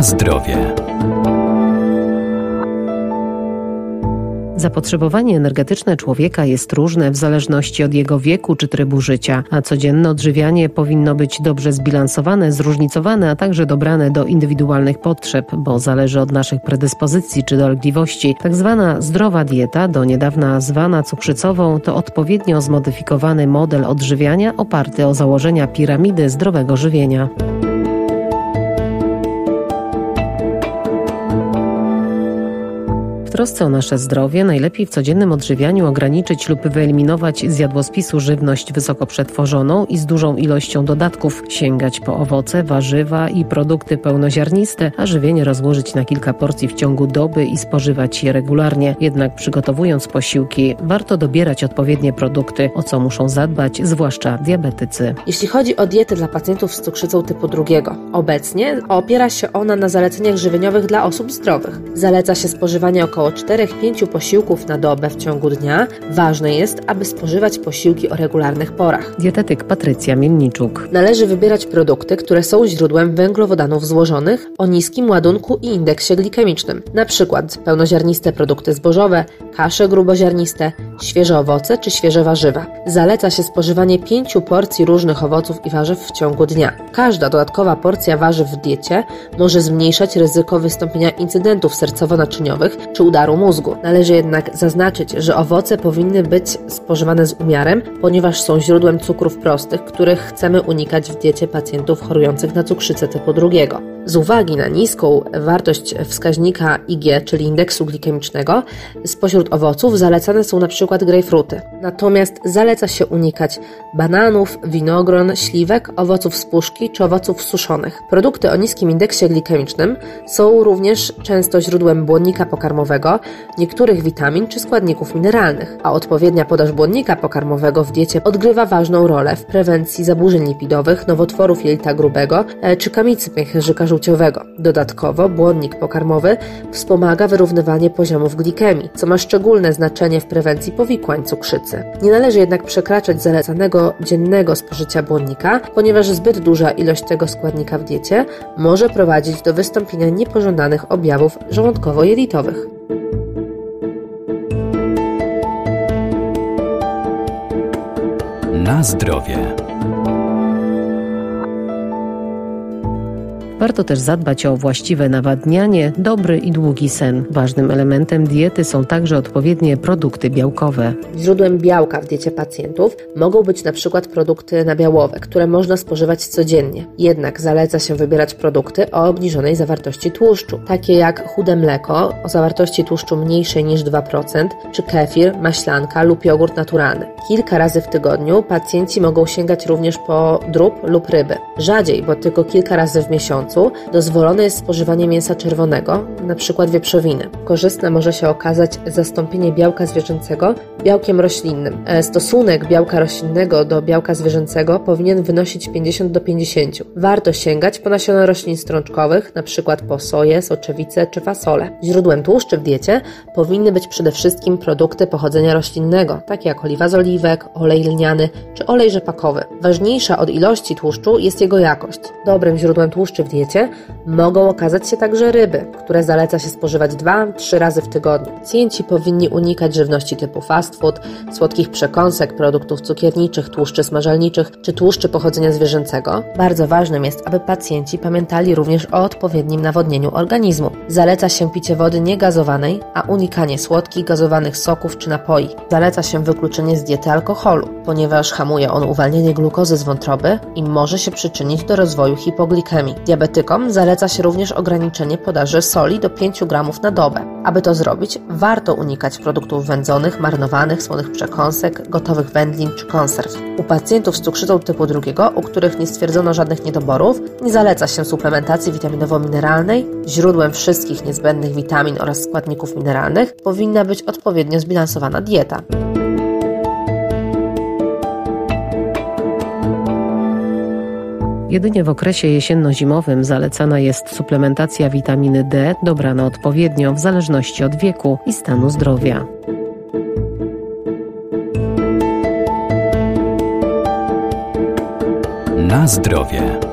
Zdrowie. Zapotrzebowanie energetyczne człowieka jest różne w zależności od jego wieku czy trybu życia, a codzienne odżywianie powinno być dobrze zbilansowane, zróżnicowane, a także dobrane do indywidualnych potrzeb, bo zależy od naszych predyspozycji czy dolegliwości. Tak zwana zdrowa dieta, do niedawna zwana cukrzycową, to odpowiednio zmodyfikowany model odżywiania oparty o założenia piramidy zdrowego żywienia. Trosce o nasze zdrowie najlepiej w codziennym odżywianiu ograniczyć lub wyeliminować z jadłospisu żywność wysoko przetworzoną i z dużą ilością dodatków, sięgać po owoce, warzywa i produkty pełnoziarniste, a żywienie rozłożyć na kilka porcji w ciągu doby i spożywać je regularnie. Jednak przygotowując posiłki, warto dobierać odpowiednie produkty, o co muszą zadbać, zwłaszcza diabetycy. Jeśli chodzi o dietę dla pacjentów z cukrzycą typu drugiego, obecnie opiera się ona na zaleceniach żywieniowych dla osób zdrowych. Zaleca się spożywanie około około 4-5 posiłków na dobę w ciągu dnia, ważne jest, aby spożywać posiłki o regularnych porach. Dietetyk Patrycja Mielniczuk. Należy wybierać produkty, które są źródłem węglowodanów złożonych o niskim ładunku i indeksie glikemicznym, na przykład pełnoziarniste produkty zbożowe, kasze gruboziarniste, świeże owoce czy świeże warzywa. Zaleca się spożywanie 5 porcji różnych owoców i warzyw w ciągu dnia. Każda dodatkowa porcja warzyw w diecie może zmniejszać ryzyko wystąpienia incydentów sercowo-naczyniowych czy udaru mózgu. Należy jednak zaznaczyć, że owoce powinny być spożywane z umiarem, ponieważ są źródłem cukrów prostych, których chcemy unikać w diecie pacjentów chorujących na cukrzycę typu drugiego. Z uwagi na niską wartość wskaźnika IG, czyli indeksu glikemicznego, spośród owoców zalecane są np. grejpfruty. Natomiast zaleca się unikać bananów, winogron, śliwek, owoców z puszki czy owoców suszonych. Produkty o niskim indeksie glikemicznym są również często źródłem błonnika pokarmowego, niektórych witamin czy składników mineralnych, a odpowiednia podaż błonnika pokarmowego w diecie odgrywa ważną rolę w prewencji zaburzeń lipidowych, nowotworów jelita grubego e, czy kamicy pęcherzyka żółciowego. Dodatkowo błonnik pokarmowy wspomaga wyrównywanie poziomów glikemii, co ma szczególne znaczenie w prewencji powikłań cukrzycy. Nie należy jednak przekraczać zalecanego dziennego spożycia błonnika, ponieważ zbyt duża ilość tego składnika w diecie może prowadzić do wystąpienia niepożądanych objawów żołądkowo-jelitowych. Na zdrowie. Warto też zadbać o właściwe nawadnianie, dobry i długi sen. Ważnym elementem diety są także odpowiednie produkty białkowe. Źródłem białka w diecie pacjentów mogą być na przykład produkty nabiałowe, które można spożywać codziennie. Jednak zaleca się wybierać produkty o obniżonej zawartości tłuszczu, takie jak chude mleko o zawartości tłuszczu mniejszej niż 2%, czy kefir, maślanka lub jogurt naturalny. Kilka razy w tygodniu pacjenci mogą sięgać również po drób lub ryby. Rzadziej, bo tylko kilka razy w miesiącu dozwolone jest spożywanie mięsa czerwonego, np. wieprzowiny. Korzystne może się okazać zastąpienie białka zwierzęcego białkiem roślinnym. E, stosunek białka roślinnego do białka zwierzęcego powinien wynosić 50 do 50. Warto sięgać po nasiona roślin strączkowych, np. po soję, soczewicę czy fasolę. Źródłem tłuszczy w diecie powinny być przede wszystkim produkty pochodzenia roślinnego, takie jak oliwa z oliwek, olej lniany czy olej rzepakowy. Ważniejsza od ilości tłuszczu jest jego jakość. Dobrym źródłem tłuszczy w diecie diecie mogą okazać się także ryby, które zaleca się spożywać 2-3 razy w tygodniu. Pacjenci powinni unikać żywności typu fast food, słodkich przekąsek, produktów cukierniczych, tłuszczy smażalniczych czy tłuszczy pochodzenia zwierzęcego. Bardzo ważnym jest, aby pacjenci pamiętali również o odpowiednim nawodnieniu organizmu. Zaleca się picie wody niegazowanej, a unikanie słodkich, gazowanych soków czy napoi. Zaleca się wykluczenie z diety alkoholu, ponieważ hamuje on uwalnianie glukozy z wątroby i może się przyczynić do rozwoju hipoglikemii. Diabetes zaleca się również ograniczenie podaży soli do 5 gramów na dobę. Aby to zrobić, warto unikać produktów wędzonych, marnowanych, słonych przekąsek, gotowych wędlin czy konserw. U pacjentów z cukrzycą typu drugiego, u których nie stwierdzono żadnych niedoborów, nie zaleca się suplementacji witaminowo-mineralnej. Źródłem wszystkich niezbędnych witamin oraz składników mineralnych powinna być odpowiednio zbilansowana dieta. Jedynie w okresie jesienno-zimowym zalecana jest suplementacja witaminy D dobrana odpowiednio w zależności od wieku i stanu zdrowia. Na zdrowie.